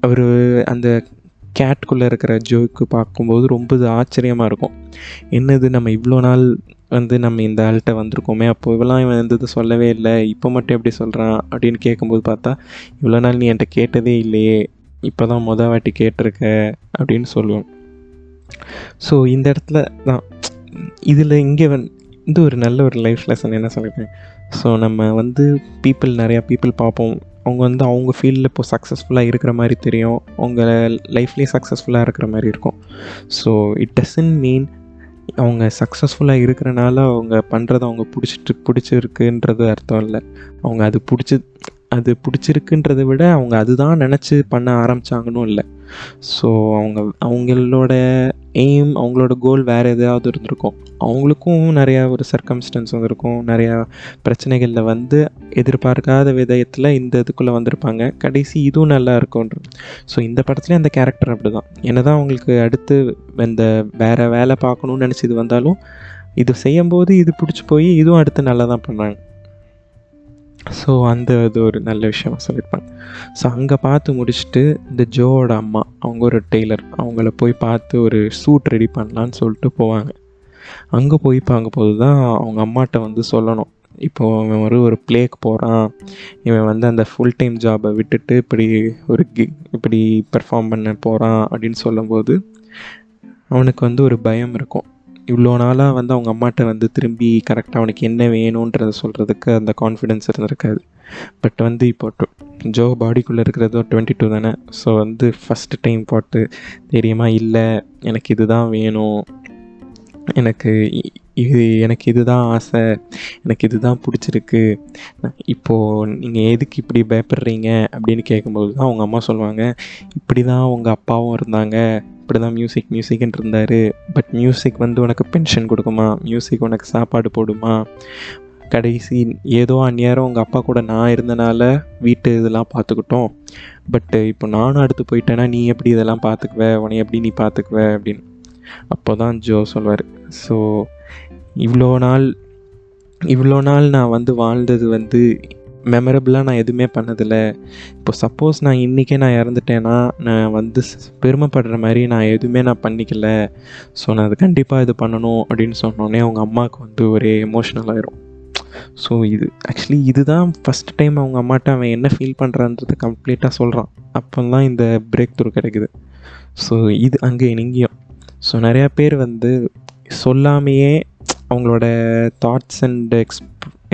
அவர் அந்த கேட்குள்ளே இருக்கிற ஜோக்கு பார்க்கும்போது ரொம்ப இது ஆச்சரியமாக இருக்கும். என்னது நம்ம இவ்வளோ நாள் வந்து நம்ம இந்த ஆள்கிட்ட வந்திருக்கோமே அப்போ இவெல்லாம் இவன் வந்து இது சொல்லவே இல்லை இப்போ மட்டும் எப்படி சொல்கிறான் அப்படின்னு கேட்கும்போது பார்த்தா இவ்வளோ நாள் நீ என்கிட்ட கேட்டதே இல்லையே இப்போ தான் மொதல் வாட்டி கேட்டிருக்க அப்படின்னு சொல்லுவோம் ஸோ இந்த இடத்துல தான் இதில் இங்கே வந்து இது ஒரு நல்ல ஒரு லைஃப் லெசன் என்ன சொல்லியிருக்கேன் ஸோ நம்ம வந்து பீப்புள் நிறையா பீப்புள் பார்ப்போம். அவங்க வந்து அவங்க ஃபீல்டில் இப்போ சக்ஸஸ்ஃபுல்லாக இருக்கிற மாதிரி தெரியும். அவங்க லைஃப்லேயே சக்ஸஸ்ஃபுல்லாக இருக்கிற மாதிரி இருக்கும். ஸோ இட் டசன்ட் மீன் அவங்க சக்ஸஸ்ஃபுல்லாக இருக்கிறனால அவங்க பண்ணுறது அவங்க பிடிச்சிட்டு பிடிச்சிருக்குன்றது அர்த்தம் இல்லை. அவங்க அது பிடிச்சி அது பிடிச்சிருக்குன்றதை விட அவங்க அதுதான் நினச்சி பண்ண ஆரம்பித்தாங்கன்னு இல்லை. ஸோ அவங்க அவங்களோட எய்ம் அவங்களோட கோல் வேறு எதாவது இருந்திருக்கும். அவங்களுக்கும் நிறையா ஒரு சர்க்கம்ஸ்டன்ஸ் வந்திருக்கும். நிறையா பிரச்சனைகளில் வந்து எதிர்பார்க்காத விதயத்தில் இந்த இதுக்குள்ளே வந்திருப்பாங்க. கடைசி இதுவும் நல்லா இருக்கும்ன்ற ஸோ இந்த படத்துலேயும் அந்த கேரக்டர் அப்படி தான் என்ன தான் அவங்களுக்கு அடுத்து இந்த வேறு வேலை பார்க்கணுன்னு நினச்சி இது வந்தாலும் இது செய்யும்போது இது பிடிச்சி போய் இதுவும் அடுத்து நல்லா தான் பண்ணாங்க. ஸோ அந்த இது ஒரு நல்ல விஷயமாக சொல்லியிருப்பாங்க. ஸோ அங்கே பார்த்து முடிச்சுட்டு இந்த ஜோவோட அம்மா அவங்க ஒரு டெய்லர் அவங்கள போய் பார்த்து ஒரு சூட் ரெடி பண்ணலான்னு சொல்லிட்டு போவாங்க. அங்கே போய் பார்க்கும்போது தான் அவங்க அம்மாட்ட வந்து சொல்லணும். இப்போது இவன் ஒரு ஒரு பிளேக்கு போகிறான் இவன் வந்து அந்த ஃபுல் டைம் ஜாபை விட்டுட்டு இப்படி ஒரு கி இப்படி பெர்ஃபார்ம் பண்ண போகிறான் அப்படின்னு சொல்லும்போது அவனுக்கு வந்து ஒரு பயம் இருக்கும். இவ்வளோ நாளாக வந்து அவங்க அம்மாட்ட வந்து திரும்பி கரெக்டாக அவனுக்கு என்ன வேணுன்றத சொல்கிறதுக்கு அந்த கான்ஃபிடென்ஸ் இருந்திருக்காது. பட் வந்து இப்போ ஜோ பாடிக்குள்ளே இருக்கிறதோ டுவெண்ட்டி டூ தானே. ஸோ வந்து ஃபஸ்ட்டு டைம் போட்டு தெரியுமா இல்லை எனக்கு இதுதான் வேணும். எனக்கு இது எனக்கு இதுதான் ஆசை. எனக்கு இதுதான் பிடிச்சிருக்கு. இப்போது நீங்கள் எதுக்கு இப்படி பயப்படுறீங்க? அப்படின்னு கேட்கும்போது தான் அவங்க அம்மா சொல்லுவாங்க இப்படி தான் உங்கள் அப்பாவும் இருந்தாங்க. இப்படி தான் மியூசிக் மியூசிக்னு இருந்தார். பட் மியூசிக் வந்து உனக்கு பென்ஷன் கொடுக்குமா? மியூசிக் உனக்கு சாப்பாடு போடுமா? கடைசி ஏதோ அந்நேரம் உங்கள் அப்பா கூட நான் இருந்தனால வீட்டு இதெல்லாம் பார்த்துக்கிட்டோம். பட்டு இப்போ நானும் அடுத்து போயிட்டேன்னா நீ எப்படி இதெல்லாம் பார்த்துக்குவ? உன்னை எப்படி நீ பார்த்துக்குவ? அப்படின்னு. அப்போ தான் ஜோ சொல்வார். ஸோ இவ்வளோ நாள் இவ்வளோ நாள் நான் வந்து வாழ்ந்தது வந்து மெமரபிளாக நான் எதுவுமே பண்ணதில்லை. இப்போ சப்போஸ் நான் இன்றைக்கே நான் இறந்துட்டேன்னா நான் வந்து பெருமைப்படுற மாதிரி நான் எதுவுமே நான் பண்ணிக்கல. ஸோ நான் அது கண்டிப்பாக இது பண்ணணும் அப்படின்னு சொன்னோடனே அவங்க அம்மாவுக்கு வந்து ஒரே எமோஷ்னல் ஆயிரும். ஸோ இது ஆக்சுவலி இதுதான் ஃபஸ்ட் டைம் அவங்க அம்மாட்ட அவன் என்ன ஃபீல் பண்ணுறான்றத கம்ப்ளீட்டாக சொல்கிறான் அப்போ தான் இந்த பிரேக் த்ரூ கிடைக்குது. ஸோ இது அங்கே இங்கேயும் ஸோ நிறையா பேர் வந்து சொல்லாமையே அவங்களோட தாட்ஸ் அண்ட் எக்ஸ்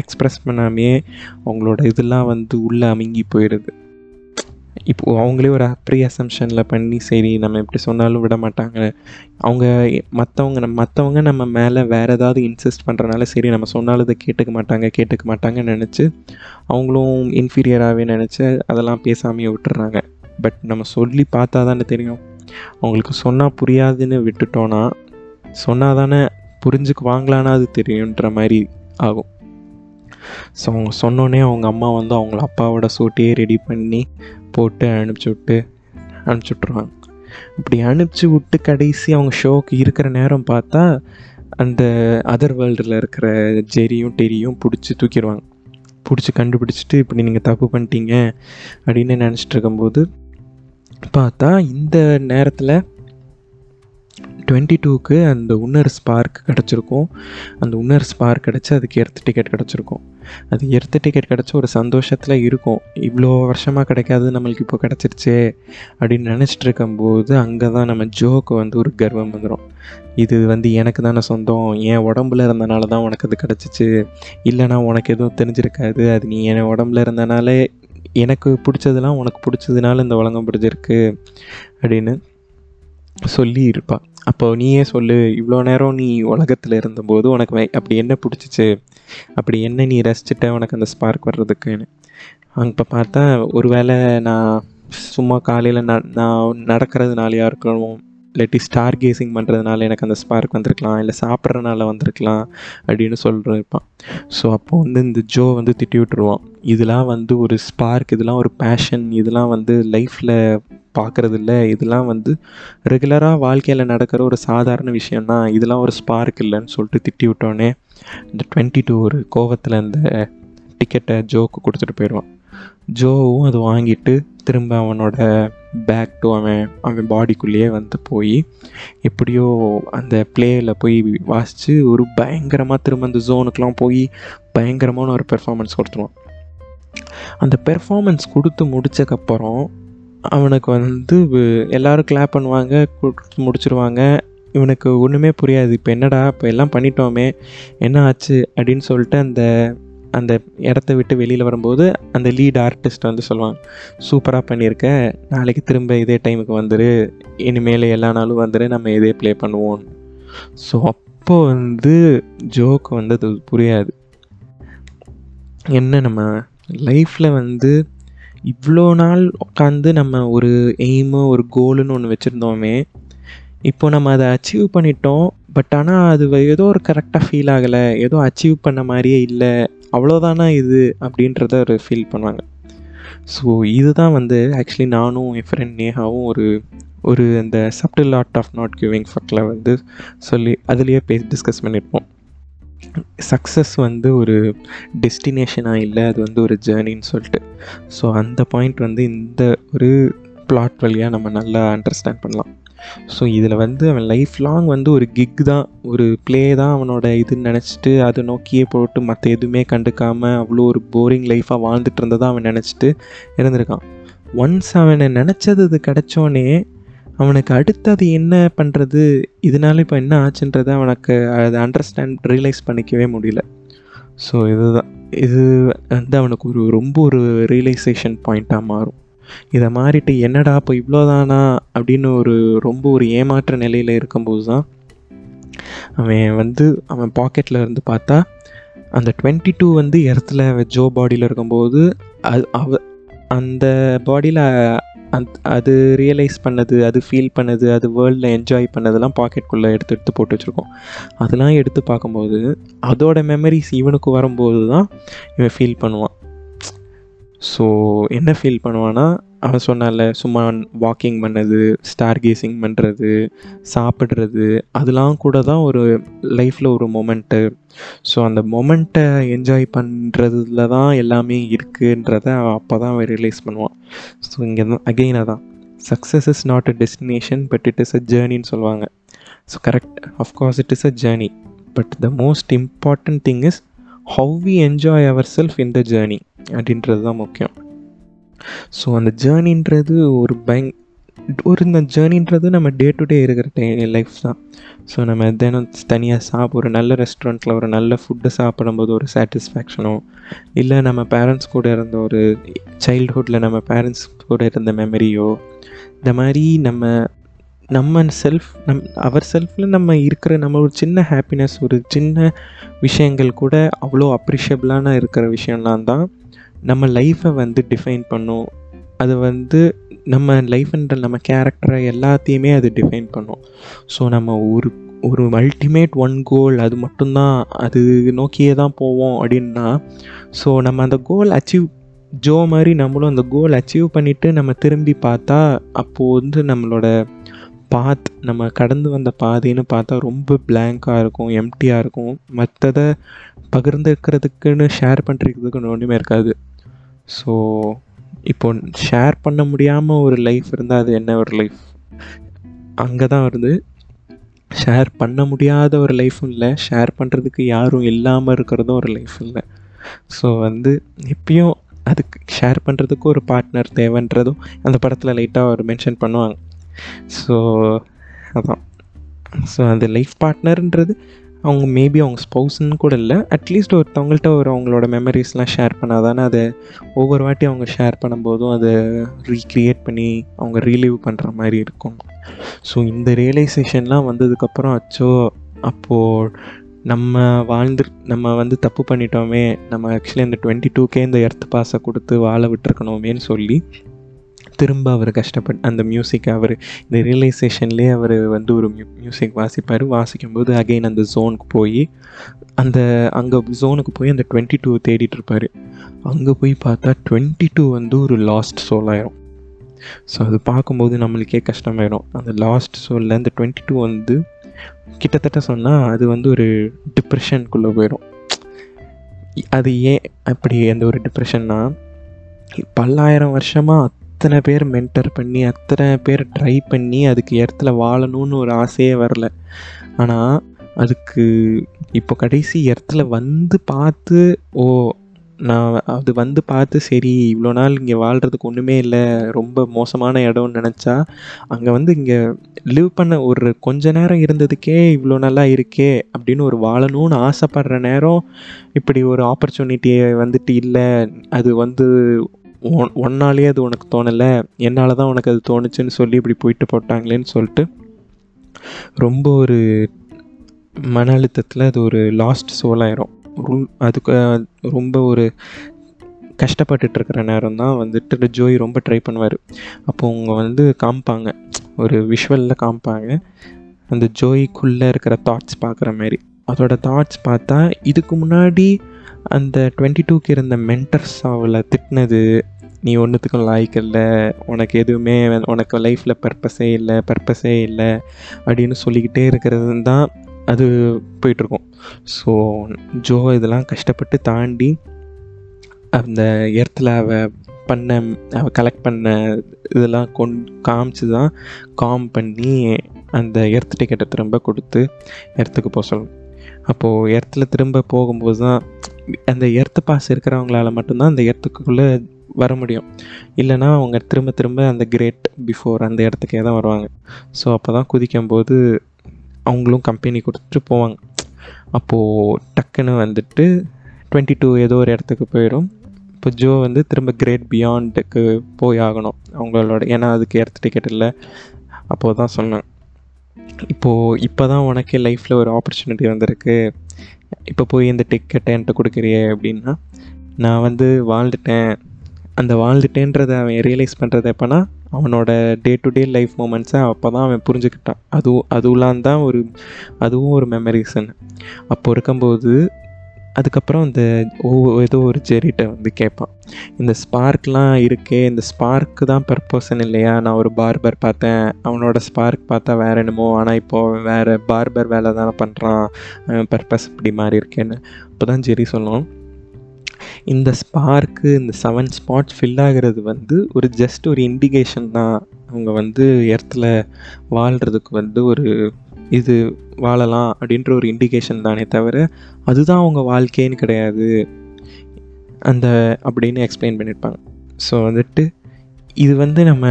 எக்ஸ்ப்ரெஸ் பண்ணாமையே அவங்களோட இதெல்லாம் வந்து உள்ளே அமுங்கி போயிடுது. இப்போது அவங்களே ஒரு ப்ரீ அசம்ஷனில் பண்ணி சரி நம்ம எப்படி சொன்னாலும் விட மாட்டாங்க. அவங்க மற்றவங்க நம்ம மற்றவங்க நம்ம மேலே வேறு ஏதாவது இன்சிஸ்ட் பண்ணுறனால சரி நம்ம சொன்னாலும் இதை கேட்டுக்க மாட்டாங்க கேட்டுக்க மாட்டாங்கன்னு நினச்சி அவங்களும் இன்ஃபீரியராகவே நினச்சி அதெல்லாம் பேசாமையே விட்டுறாங்க. பட் நம்ம சொல்லி பார்த்தா தானே தெரியும். அவங்களுக்கு சொன்னால் புரியாதுன்னு விட்டுட்டோன்னா சொன்னால் தானே புரிஞ்சுக்குவாங்களான்னா அது தெரியுன்ற மாதிரி ஆகும். ஸோ அவங்க சொன்னோன்னே அவங்க அம்மா வந்து அவங்கள அப்பாவோட சூட்டையே ரெடி பண்ணி போட்டு அனுப்பிச்சி விட்டு அனுப்பிச்சி விட்ருவாங்க இப்படி அனுப்பிச்சி விட்டு கடைசி அவங்க ஷோக்கு இருக்கிற நேரம் பார்த்தா அந்த அதர் வேர்ல்டில் இருக்கிற ஜெரியும் டெரியும் பிடிச்சி தூக்கிடுவாங்க. பிடிச்சி கண்டுபிடிச்சிட்டு இப்படி நீங்கள் தப்பு பண்ணிட்டீங்க அப்படின்னு நினச்சிட்டு இருக்கும்போது பார்த்தா இந்த நேரத்தில் டுவெண்ட்டி டூக்கு அந்த உன்னர் ஸ்பார்க் கிடச்சிருக்கும். அந்த உன்னர் ஸ்பார்க் கிடச்சி அதுக்கு எர்த் டிக்கெட் கிடச்சிருக்கும். அது எர்த்து டிக்கெட் கிடச்ச ஒரு சந்தோஷத்தில் இருக்கும். இவ்வளோ வருஷமாக கிடைக்காது நம்மளுக்கு இப்போ கிடச்சிருச்சே அப்படின்னு நினச்சிட்டு இருக்கும்போது அங்கே தான் நம்ம ஜோக்கு வந்து ஒரு கர்வம் வந்துடும் இது வந்து எனக்கு தானே சொந்தம். என் உடம்புல இருந்தனால தான் உனக்கு அது கிடச்சிச்சு. இல்லைனா உனக்கு எதுவும் தெரிஞ்சிருக்காது. அது நீ என் உடம்புல இருந்தனாலே எனக்கு பிடிச்சதெல்லாம் உனக்கு பிடிச்சதுனால இந்த உலகம் பிடிச்சிருக்கு அப்படின்னு சொல்லியிருப்பா. அப்போ நீயே சொல்லு இவ்வளோ நேரம் நீ உலகத்தில் இருந்தபோது உனக்கு அப்படி என்ன பிடிச்சிச்சு? அப்படி என்ன நீ ரசிச்சிட்ட உனக்கு அந்த ஸ்பார்க் வர்றதுக்குன்னு? அங்கே பார்த்தா ஒரு வேளை நான் சும்மா காலையில் ந நான் நடக்கிறதுனாலையாக இருக்கணும் இல்லாட்டி ஸ்டார் கேசிங் பண்ணுறதுனால எனக்கு அந்த ஸ்பார்க் வந்திருக்கலாம் இல்லை சாப்பிட்றதுனால வந்திருக்கலாம் அப்படின்னு சொல்லிருப்பான் ஸோ அப்போ வந்து இந்த ஜோ வந்து திட்டி விட்டுருவான். இதெல்லாம் வந்து ஒரு ஸ்பார்க் இதெல்லாம் ஒரு பேஷன் இதெல்லாம் வந்து லைஃப்பில் பார்க்குறது இல்லை இதெல்லாம் வந்து ரெகுலராக வாழ்க்கையில் நடக்கிற ஒரு சாதாரண விஷயம்னா இதெல்லாம் ஒரு ஸ்பார்க் இல்லைன்னு சொல்லிட்டு திட்டி விட்டோன்னே இந்த டுவெண்ட்டி டூ ஒரு கோவத்தில் அந்த டிக்கெட்டை ஜோக்கு கொடுத்துட்டு போயிடுவான். ஜோவும் அது வாங்கிட்டு திரும்ப அவனோட பேக் டு அவன் அவன் பாடிக்குள்ளேயே வந்து போய் எப்படியோ அந்த பிளேயில் போய் வாசித்து ஒரு பயங்கரமாக திரும்ப அந்த ஜோனுக்கெலாம் போய் பயங்கரமான ஒரு பெர்ஃபார்மன்ஸ் கொடுத்துருவான். அந்த பெர்ஃபார்மன்ஸ் கொடுத்து முடிச்சக்கப்புறம் அவனுக்கு வந்து எல்லோரும் கிளாப் பண்ணுவாங்க கொடுத்து முடிச்சிருவாங்க. இவனுக்கு ஒன்றுமே புரியாது. இப்போ என்னடா இப்போ எல்லாம் பண்ணிட்டோமே என்ன ஆச்சு அப்படின்னு சொல்லிட்டு அந்த அந்த இடத்த விட்டு வெளியில் வரும்போது அந்த லீட் ஆர்டிஸ்ட் வந்து சொல்லுவாங்க சூப்பராக பண்ணியிருக்க. நாளைக்கு திரும்ப இதே டைமுக்கு வந்துரு. இனிமேல் எல்லா நாளும் வந்துரு. நம்ம இதே ப்ளே பண்ணுவோம். ஸோ அப்போ வந்து ஜோக்கு வந்து அது புரியாது. என்ன நம்ம லைஃப்பில் வந்து இவ்வளோ நாள் உட்காந்து நம்ம ஒரு எய்மு ஒரு கோலுன்னு ஒன்று வச்சுருந்தோமே இப்போ நம்ம அதை அச்சீவ் பண்ணிட்டோம். பட் ஆனால் அது வ- ஏதோ ஒரு கரெக்டாக ஃபீல் ஆகலை. ஏதோ அச்சீவ் பண்ண மாதிரியே இல்லை. அவ்வளோதானா இது? அப்படின்றத ஒரு ஃபீல் பண்ணுவாங்க. ஸோ இதுதான் வந்து ஆக்சுவலி நானும் என் ஃப்ரெண்ட் நேஹாவும் ஒரு ஒரு அந்த subtle art of not giving ஃபக்கில் வந்து சொல்லி அதுலேயே பேசி டிஸ்கஸ் பண்ணியிருப்போம் சக்ஸஸ் வந்து ஒரு டெஸ்டினேஷனாக இல்லை அது வந்து ஒரு ஜேர்னின்னு சொல்லிட்டு. ஸோ அந்த பாயிண்ட் வந்து இந்த ஒரு பிளாட் வழியாக நம்ம நல்லா அண்டர்ஸ்டாண்ட் பண்ணலாம். ஸோ இதில் வந்து அவன் லைஃப் லாங் வந்து ஒரு கிக் தான் ஒரு ப்ளே தான் அவனோட இதுன்னு நினச்சிட்டு அதை நோக்கியே போட்டு மற்ற எதுவுமே கண்டுக்காமல் அவ்வளோ ஒரு போரிங் லைஃபாக வாழ்ந்துட்டு இருந்ததை அவன் நினச்சிட்டு இருந்திருக்கான். ஒன்ஸ் அவனை நினச்சது கிடச்சோன்னே அவனுக்கு அடுத்தது என்ன பண்ணுறது இதனால இப்போ என்ன ஆச்சுன்றதை அவனுக்கு அதை அண்டர்ஸ்டாண்ட் ரியலைஸ் பண்ணிக்கவே முடியல. ஸோ இதுதான். இது வந்து அவனுக்கு ஒரு ரொம்ப ஒரு ரியலைசேஷன் பாயிண்ட்டாக மாறும். இதை மாறிட்டு என்னடா இப்போ இவ்வளோதானா அப்படின்னு ஒரு ரொம்ப ஒரு ஏமாற்ற நிலையில் இருக்கும்போது தான் அவன் வந்து அவன் பாக்கெட்டில் இருந்து பார்த்தா அந்த டுவெண்ட்டி டூ வந்து இடத்துல ஜோ பாடியில் இருக்கும்போது அது அவ அந்த பாடியில் அந் அது ரியலைஸ் பண்ணது அது ஃபீல் பண்ணது அது வேர்ல்டில் என்ஜாய் பண்ணதெல்லாம் பாக்கெட்குள்ளே எடுத்து எடுத்து போட்டு வச்சுருக்கோம். அதெல்லாம் எடுத்து பார்க்கும்போது அதோட மெமரிஸ் இவனுக்கு வரும்போது தான் இவன் ஃபீல் பண்ணுவான். ஸோ என்ன ஃபீல் பண்ணுவான்னா அவன் சொன்னால சும்மா வாக்கிங் பண்ணது ஸ்டார் கேசிங் பண்ணுறது சாப்பிட்றது அதெல்லாம் கூட தான் ஒரு லைஃப்பில் ஒரு மொமெண்ட்டு ஸோ அந்த மொமெண்ட்டை என்ஜாய் பண்ணுறதுல தான் எல்லாமே இருக்குன்றத அவன் அப்போ தான் அவன் ரியலைஸ் பண்ணுவான். ஸோ இங்கே தான் அகெயின் அதான் success is not a destination but it is a ஜேர்னின்னு சொல்லுவாங்க. So correct of course it is a journey but the most important thing is how we enjoy our self in the journey அப்படின்றது தான் முக்கியம். So அந்த ஜேர்னின்றது ஒரு பயங் ஒரு இந்த ஜேர்னின்றது நம்ம day to day இருக்கிற டே லைஃப் தான். ஸோ நம்ம தினம் தனியாக சாப்பிட ஒரு நல்ல ரெஸ்டாரண்ட்டில் ஒரு நல்ல ஃபுட்டை சாப்பிடும்போது ஒரு சாட்டிஸ்ஃபேக்ஷனோ இல்லை நம்ம பேரண்ட்ஸ் கூட இருந்த ஒரு சைல்ட்ஹுட்டில் நம்ம பேரண்ட்ஸ் கூட இருந்த மெமரியோ இந்த மாதிரி நம்ம நம்ம செல்ஃப் நம் அவர் செல்ஃபில் நம்ம இருக்கிற நம்ம ஒரு சின்ன ஹாப்பினஸ் ஒரு சின்ன விஷயங்கள் கூட அவ்வளோ அப்ரிஷியபிளான இருக்கிற விஷயம்லாம் தான் நம்ம லைஃப்பை வந்து டிஃபைன் பண்ணும். அது வந்து நம்ம லைஃப்ன்ற நம்ம கேரக்டரை எல்லாத்தையுமே அது டிஃபைன் பண்ணும். ஸோ நம்ம ஒரு ஒரு அல்டிமேட் ஒன் கோல் அது மட்டும்தான் அது நோக்கியே தான் போவோம் அப்படின்னா ஸோ நம்ம அந்த கோல் அச்சீவ் ஜோ மாதிரி நம்மளும் அந்த கோல் அச்சீவ் பண்ணிவிட்டு நம்ம திரும்பி பார்த்தா அப்போது வந்து நம்மளோட பாத் நம்ம கடந்து வந்த பாதைன்னு பார்த்தா ரொம்ப பிளாங்காக இருக்கும் எம்டியாக இருக்கும். மற்றதை பகிர்ந்துக்கிறதுக்குன்னு ஷேர் பண்ணுறதுக்குன்னு ஒன்றுமே இருக்காது. ஸோ இப்போ ஷேர் பண்ண முடியாமல் ஒரு லைஃப் இருந்தால் அது என்ன ஒரு லைஃப் அங்கே தான் வருது. ஷேர் பண்ண முடியாத ஒரு லைஃப்பும் இல்லை. ஷேர் பண்ணுறதுக்கு யாரும் இல்லாமல் இருக்கிறதும் ஒரு லைஃப் இல்லை. ஸோ வந்து எப்பயும் அதுக்கு ஷேர் பண்ணுறதுக்கு ஒரு பார்ட்னர் தேவைன்றதும் அந்த படத்தில் லைட்டாக ஒரு மென்ஷன் பண்ணுவாங்க. ஸோ அதான். ஸோ அந்த லைஃப் பார்ட்னர்ன்றது அவங்க மேபி அவங்க ஸ்பௌஸ்ன்னு கூட இல்லை. அட்லீஸ்ட் ஒருத்தவங்கள்ட்ட ஒரு அவங்களோட மெமரிஸ்லாம் ஷேர் பண்ணால் தானே அதை ஒவ்வொரு வாட்டி அவங்க ஷேர் பண்ணும்போதும் அதை ரீக்ரியேட் பண்ணி அவங்க ரீலீவ் பண்ணுற மாதிரி இருக்கும். ஸோ இந்த ரியலைசேஷன்லாம் வந்ததுக்கப்புறம் அச்சோ அப்போது நம்ம வாழ்ந்து நம்ம வந்து தப்பு பண்ணிட்டோமே. நம்ம ஆக்சுவலி அந்த டுவெண்ட்டி டூக்கே இந்த எர்த் பாஸை கொடுத்து வாழ விட்டுருக்கணுமேன்னு சொல்லி திரும்ப அவர் கஷ்டப்பட்டு அந்த மியூசிக் அவர் இந்த ரியலைசேஷன்லேயே அவர் வந்து ஒரு மியூசிக் வாசிப்பார். வாசிக்கும்போது அகைன் அந்த ஜோனுக்கு போய் அந்த அங்கே ஜோனுக்கு போய் அந்த டுவெண்ட்டி டூ தேடிட்டு இருப்பார். அங்கே போய் பார்த்தா டுவெண்ட்டி டூ வந்து ஒரு லாஸ்ட் சோலாயிரும் ஸோ அது பார்க்கும்போது நம்மளுக்கே கஷ்டமாயிடும் அந்த லாஸ்ட் சோலில் அந்த டுவெண்ட்டி டூ வந்து கிட்டத்தட்ட சொன்னால் அது வந்து ஒரு டிப்ரெஷனுக்குள்ளே போயிடும் அது ஏன் அப்படி அந்த ஒரு டிப்ரெஷன்னா பல்லாயிரம் வருஷமாக அத்தனை பேர் மென்டர் பண்ணி அத்தனை பேர் ட்ரை பண்ணி அதுக்கு இடத்துல வாழணும்னு ஒரு ஆசையே வரல. ஆனால் அதுக்கு இப்போ கடைசி இடத்துல வந்து பார்த்து ஓ நான் அது வந்து பார்த்து சரி இவ்வளோ நாள் இங்கே வாழ்கிறதுக்கு ஒன்றுமே இல்லை ரொம்ப மோசமான இடம்னு நினச்சா அங்கே வந்து இங்கே லிவ் பண்ண ஒரு கொஞ்ச நேரம் இருந்ததுக்கே இவ்வளோ நல்லா இருக்கே அப்படின்னு ஒரு வாழணும்னு ஆசைப்படுற நேரம் இப்படி ஒரு ஆப்பர்ச்சுனிட்டியை வந்துட்டு இல்லை அது வந்து ஒன்னாலே அது உனக்கு தோணலை. என்னால் தான் உனக்கு அது தோணுச்சுன்னு சொல்லி இப்படி போயிட்டு போட்டாங்களேன்னு சொல்லிட்டு ரொம்ப ஒரு மன அழுத்தத்தில் அது ஒரு லாஸ்ட் சோலாயிரும் அதுக்கு ரொம்ப ஒரு கஷ்டப்பட்டுட்டு இருக்கிற நேரம் தான் வந்துட்டு ஜோய் ரொம்ப ட்ரை பண்ணுவார். அப்போ அவங்க வந்து காமிப்பாங்க. ஒரு விஷுவலில் காமிப்பாங்க. அந்த ஜோய்க்குள்ளே இருக்கிற தாட்ஸ் பார்க்குற மாதிரி. அதோட தாட்ஸ் பார்த்தா இதுக்கு முன்னாடி அந்த டுவெண்ட்டி டூக்கு இருந்த மென்டர்ஸ் அவளை திட்டினது நீ ஒன்றுத்துக்கும் லாய்க்கு இல்லை. உனக்கு எதுவுமே உனக்கு லைஃப்பில் பர்பஸே இல்லை பர்பஸே இல்லை அப்படின்னு சொல்லிக்கிட்டே இருக்கிறது தான் அது போயிட்டுருக்கும். ஸோ ஜோ இதெல்லாம் கஷ்டப்பட்டு தாண்டி அந்த இடத்துல அவள் பண்ண அவள் கலெக்ட் பண்ண இதெல்லாம் கொண் காமிச்சு தான் காம் பண்ணி அந்த எர்த் டிக்கெட்டை திரும்ப கொடுத்து எர்த்துக்கு போக சொல்லணும். அப்போது எர்த்தில் திரும்ப போகும்போது தான் அந்த எர்த்து பாஸ் இருக்கிறவங்களால மட்டும்தான் அந்த எர்த்துக்குள்ளே வர முடியும். இல்லைனா அவங்க திரும்ப திரும்ப அந்த கிரேட் பிஃபோர் அந்த இடத்துக்கே தான் வருவாங்க. ஸோ அப்போ தான் குதிக்கும் போது அவங்களும் கம்பெனி கொடுத்துட்டு போவாங்க. அப்போது டக்குன்னு வந்துட்டு டுவெண்ட்டி டூ ஏதோ ஒரு இடத்துக்கு போயிடும். இப்போ ஜோ வந்து திரும்ப கிரேட் பியாண்டுக்கு போய் ஆகணும். அவங்களோட ஏன்னா அதுக்கு எர்த் டிக்கெட் இல்லை. அப்போது தான் சொன்னேன் இப்போது இப்போ தான் உனக்கே லைஃப்பில் ஒரு ஆப்பர்ச்சுனிட்டி வந்திருக்கு. இப்போ போய் இந்த டிக்கெட்டை என்கிட்ட கொடுக்குறியே அப்படின்னா நான் வந்து வாழ்ந்துட்டேன். அந்த வாழ்ந்துட்டேன்றதை அவன் ரியலைஸ் பண்ணுறது எப்போனா அவனோட டே டு டே லைஃப் மூமெண்ட்ஸை அப்போ தான் அவன் புரிஞ்சுக்கிட்டான். அதுவும் அதுவெலாம் தான் ஒரு அதுவும் ஒரு மெமரிஸ்ன்னு அப்போ இருக்கும்போது அதுக்கப்புறம் இந்த ஓ ஏதோ ஒரு ஜெரிட்ட வந்து கேட்பான் இந்த ஸ்பார்க்லாம் இருக்கே இந்த ஸ்பார்க்கு தான் பர்பஸன் இல்லையா? நான் ஒரு பார்பர் பார்த்தேன். அவனோட ஸ்பார்க் பார்த்தா வேற என்னமோ ஆனால் இப்போது வேறு பார்பர் வேலை தானே பண்ணுறான் பர்பஸ் இப்படி மாறி இருக்கேன்னு. அப்போ தான் ஜெரி சொல்லும் இந்த ஸ்பார்க்கு இந்த செவன் ஸ்பாட்ஸ் ஃபில் ஆகிறது வந்து ஒரு ஜஸ்ட் ஒரு இண்டிகேஷன் தான். அவங்க வந்து இடத்துல வாழ்கிறதுக்கு வந்து ஒரு இது வாழலாம் அப்படின்ற ஒரு இண்டிகேஷன் தானே தவிர அதுதான் அவங்க வாழ்க்கைன்னு கிடையாது. அந்த அப்படின்னு எக்ஸ்பிளைன் பண்ணியிருப்பாங்க ஸோ வந்துட்டு இது வந்து நம்ம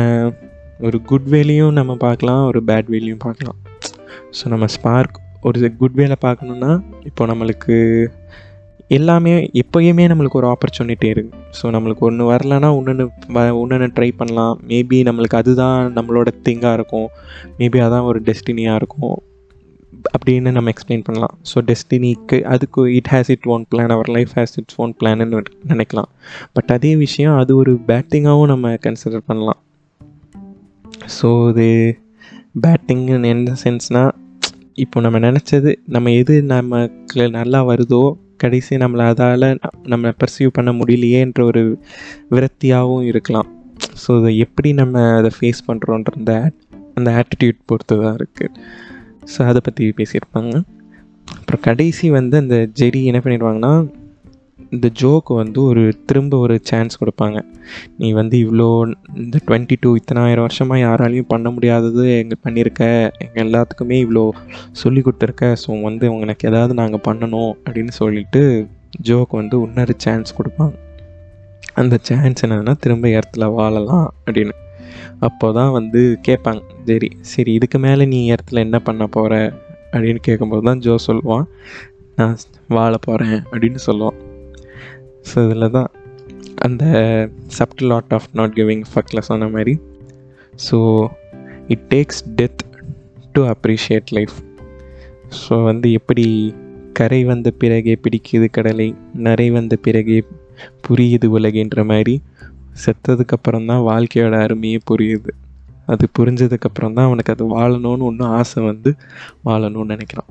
ஒரு குட் வேலையும் நம்ம பார்க்கலாம் ஒரு பேட் வேலையும் பார்க்கலாம். ஸோ நம்ம ஸ்பார்க் ஒரு குட் வேலை பார்க்கணுன்னா இப்போ நம்மளுக்கு எல்லாமே எப்போயுமே நம்மளுக்கு ஒரு ஆப்பர்ச்சுனிட்டி இருக்குது ஸோ நம்மளுக்கு ஒன்று வரலன்னா ஒன்று ஒன்று ட்ரை பண்ணலாம். மேபி நம்மளுக்கு அதுதான் நம்மளோட திங்காக இருக்கும். மேபி அதான் ஒரு டெஸ்டினியாக இருக்கும். அப்படின்னு நம்ம எக்ஸ்பிளைன் பண்ணலாம். ஸோ டெஸ்டினிக்கு அதுக்கு it has it own plan our life has its own பிளான்னு நினைக்கலாம். பட் அதே விஷயம் அது ஒரு பேட்டிங்காகவும் நம்ம கன்சிடர் பண்ணலாம். ஸோ இது பேட் என்ன சென்ஸ்னால் இப்போ நம்ம நினச்சது நம்ம எது நமக்கு நல்லா வருதோ கடைசி நம்மளை அதால் நம்ம பர்சீவ் பண்ண முடியலையேன்ற ஒரு விரக்தியாகவும் இருக்கலாம். ஸோ அதை எப்படி நம்ம அதை ஃபேஸ் பண்ணுறோன்ற அந்த அந்த ஆட்டிடியூட் பொறுத்து தான் இருக்குது ஸோ அதை பற்றி பேசியிருப்பாங்க. அப்புறம் கடைசி வந்து அந்த ஜெரி என்ன பண்ணிடுவாங்கன்னா இந்த ஜோக்கு வந்து ஒரு திரும்ப ஒரு சான்ஸ் கொடுப்பாங்க. நீ வந்து இவ்வளோ இந்த டுவெண்ட்டி டூ இத்தனாயிரம் வருஷமாக யாராலையும் பண்ண முடியாதது எங்கள் பண்ணியிருக்க எங்கள் எல்லாத்துக்குமே இவ்வளோ சொல்லி கொடுத்துருக்க. ஸோ வந்து உனக்கு ஏதாவது நாங்கள் பண்ணணும் அப்படின்னு சொல்லிட்டு ஜோக்கு வந்து இன்னொரு சான்ஸ் கொடுப்பாங்க. அந்த சான்ஸ் என்னென்னா திரும்ப இடத்துல வாழலாம் அப்படின்னு. அப்போ தான் வந்து கேட்பாங்க. சரி சரி இதுக்கு மேலே நீ இடத்துல என்ன பண்ண போகிற அப்படின்னு கேட்கும்போது தான் ஜோ சொல்லுவான். நான் வாழ போகிறேன் அப்படின்னு சொல்லுவான். ஸோ இதில் தான் அந்த subtle art of not giving ஃபக்கில் சொன்ன மாதிரி. So it takes death to appreciate life so வந்து எப்படி கரை வந்த பிறகே பிடிக்குது கடலை நரை வந்த பிறகே புரியுது உலகின்ற மாதிரி செத்ததுக்கப்புறம் தான் வாழ்க்கையோட அருமையே புரியுது. அது புரிஞ்சதுக்கப்புறம் தான் அவனுக்கு அது வாழணும்னு ஒன்றும் ஆசை வந்து வாழணும்னு நினைக்கிறான்.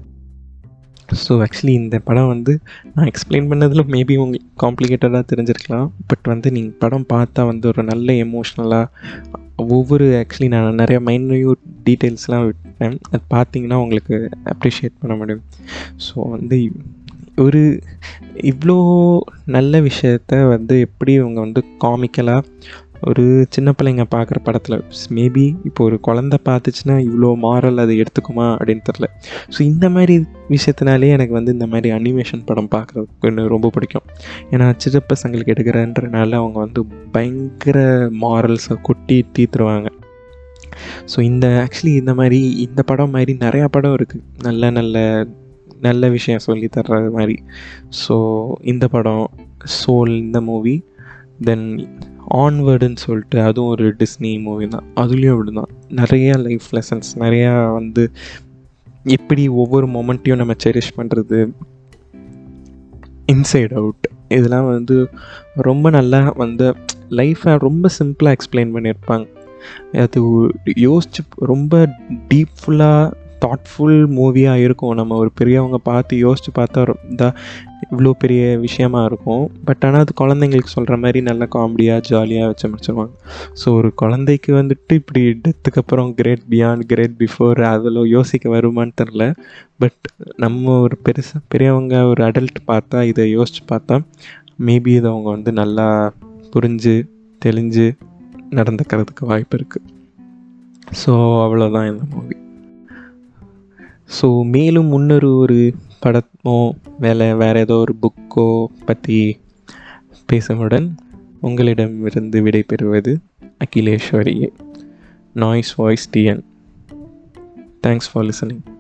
ஸோ ஆக்சுவலி இந்த படம் வந்து நான் எக்ஸ்பிளைன் பண்ணதில் மேபி உங்களுக்கு காம்ப்ளிகேட்டடாக தெரிஞ்சிருக்கலாம். பட் வந்து நீங்கள் படம் பார்த்தா வந்து ஒரு நல்ல எமோஷ்னலாக ஒவ்வொரு ஆக்சுவலி நான் நிறைய மைன்யூட் டீட்டெயில்ஸ்லாம் விட்டேன். அது பார்த்தீங்கன்னா உங்களுக்கு அப்ரிஷியேட் பண்ண முடியும். ஸோ வந்து ஒரு இவ்வளோ நல்ல விஷயத்த வந்து எப்படி இவங்க வந்து காமிக்கலாக ஒரு சின்ன பிள்ளைங்க பார்க்குற படத்தில் மேபி இப்போ ஒரு குழந்த பார்த்துச்சுன்னா இவ்வளோ மாரல் அது எடுத்துக்குமா அப்படின்னு தெரில ஸோ இந்த மாதிரி விஷயத்தினாலே எனக்கு வந்து இந்த மாதிரி அனிமேஷன் படம் பார்க்குறதுக்கு எனக்கு ரொம்ப பிடிக்கும். ஏன்னா சின்ன பசங்களுக்கு எடுக்கிறன்றனால அவங்க வந்து பயங்கர மாரல்ஸை கொட்டி தீத்துருவாங்க. ஸோ இந்த ஆக்சுவலி இந்த மாதிரி இந்த படம் மாதிரி நிறையா படம் இருக்குது நல்ல நல்ல நல்ல விஷயம் சொல்லி தர்ற மாதிரி. ஸோ இந்த படம் சோல் இந்த மூவி தென் ஆன்வேர்டுன்னு சொல்லிட்டு அதுவும் ஒரு டிஸ்னி மூவி தான். அதுலேயும் அப்படி தான் நிறையா லைஃப் லெசன்ஸ் நிறையா வந்து எப்படி ஒவ்வொரு மொமெண்ட்டையும் நம்ம செரிஷ் பண்ணுறது இன்சைட் அவுட் இதெல்லாம் வந்து ரொம்ப நல்லா வந்து லைஃப்பை ரொம்ப சிம்பிளாக எக்ஸ்பிளைன் பண்ணியிருப்பாங்க. அது யோசிச்சு ரொம்ப டீப்ஃபுல்லாக தாட்ஃபுல் மூவியாக இருக்கும். நம்ம ஒரு பெரியவங்க பார்த்து யோசித்து பார்த்தா இந்த இவ்வளோ பெரிய விஷயமா இருக்கும். பட் ஆனால் அது குழந்தைங்களுக்கு சொல்கிற மாதிரி நல்ல காமெடியாக ஜாலியாக வச்சு முடிச்சிருவாங்க. ஸோ ஒரு குழந்தைக்கு வந்துட்டு இப்படி டெத்துக்கு அப்புறம் கிரேட் பியாண்ட் கிரேட் பிஃபோர் அதில் யோசிக்க வருமான்னு தெரில பட் நம்ம ஒரு பெருசாக பெரியவங்க ஒரு அடல்ட் பார்த்தா இதை யோசித்து பார்த்தா மேபி இதை அவங்க வந்து நல்லா புரிஞ்சு தெளிஞ்சு நடந்துக்கிறதுக்கு வாய்ப்பு இருக்குது ஸோ அவ்வளோதான் இந்த மூவி ஸோ மேலும் முன்னொரு ஒரு படமோ வேலை வேறு ஏதோ ஒரு புக்கோ பற்றி பேசுமுடன் உங்களிடமிருந்து விடைபெறுவது அகிலேஸ்வரியே. Noise voice TN thanks for listening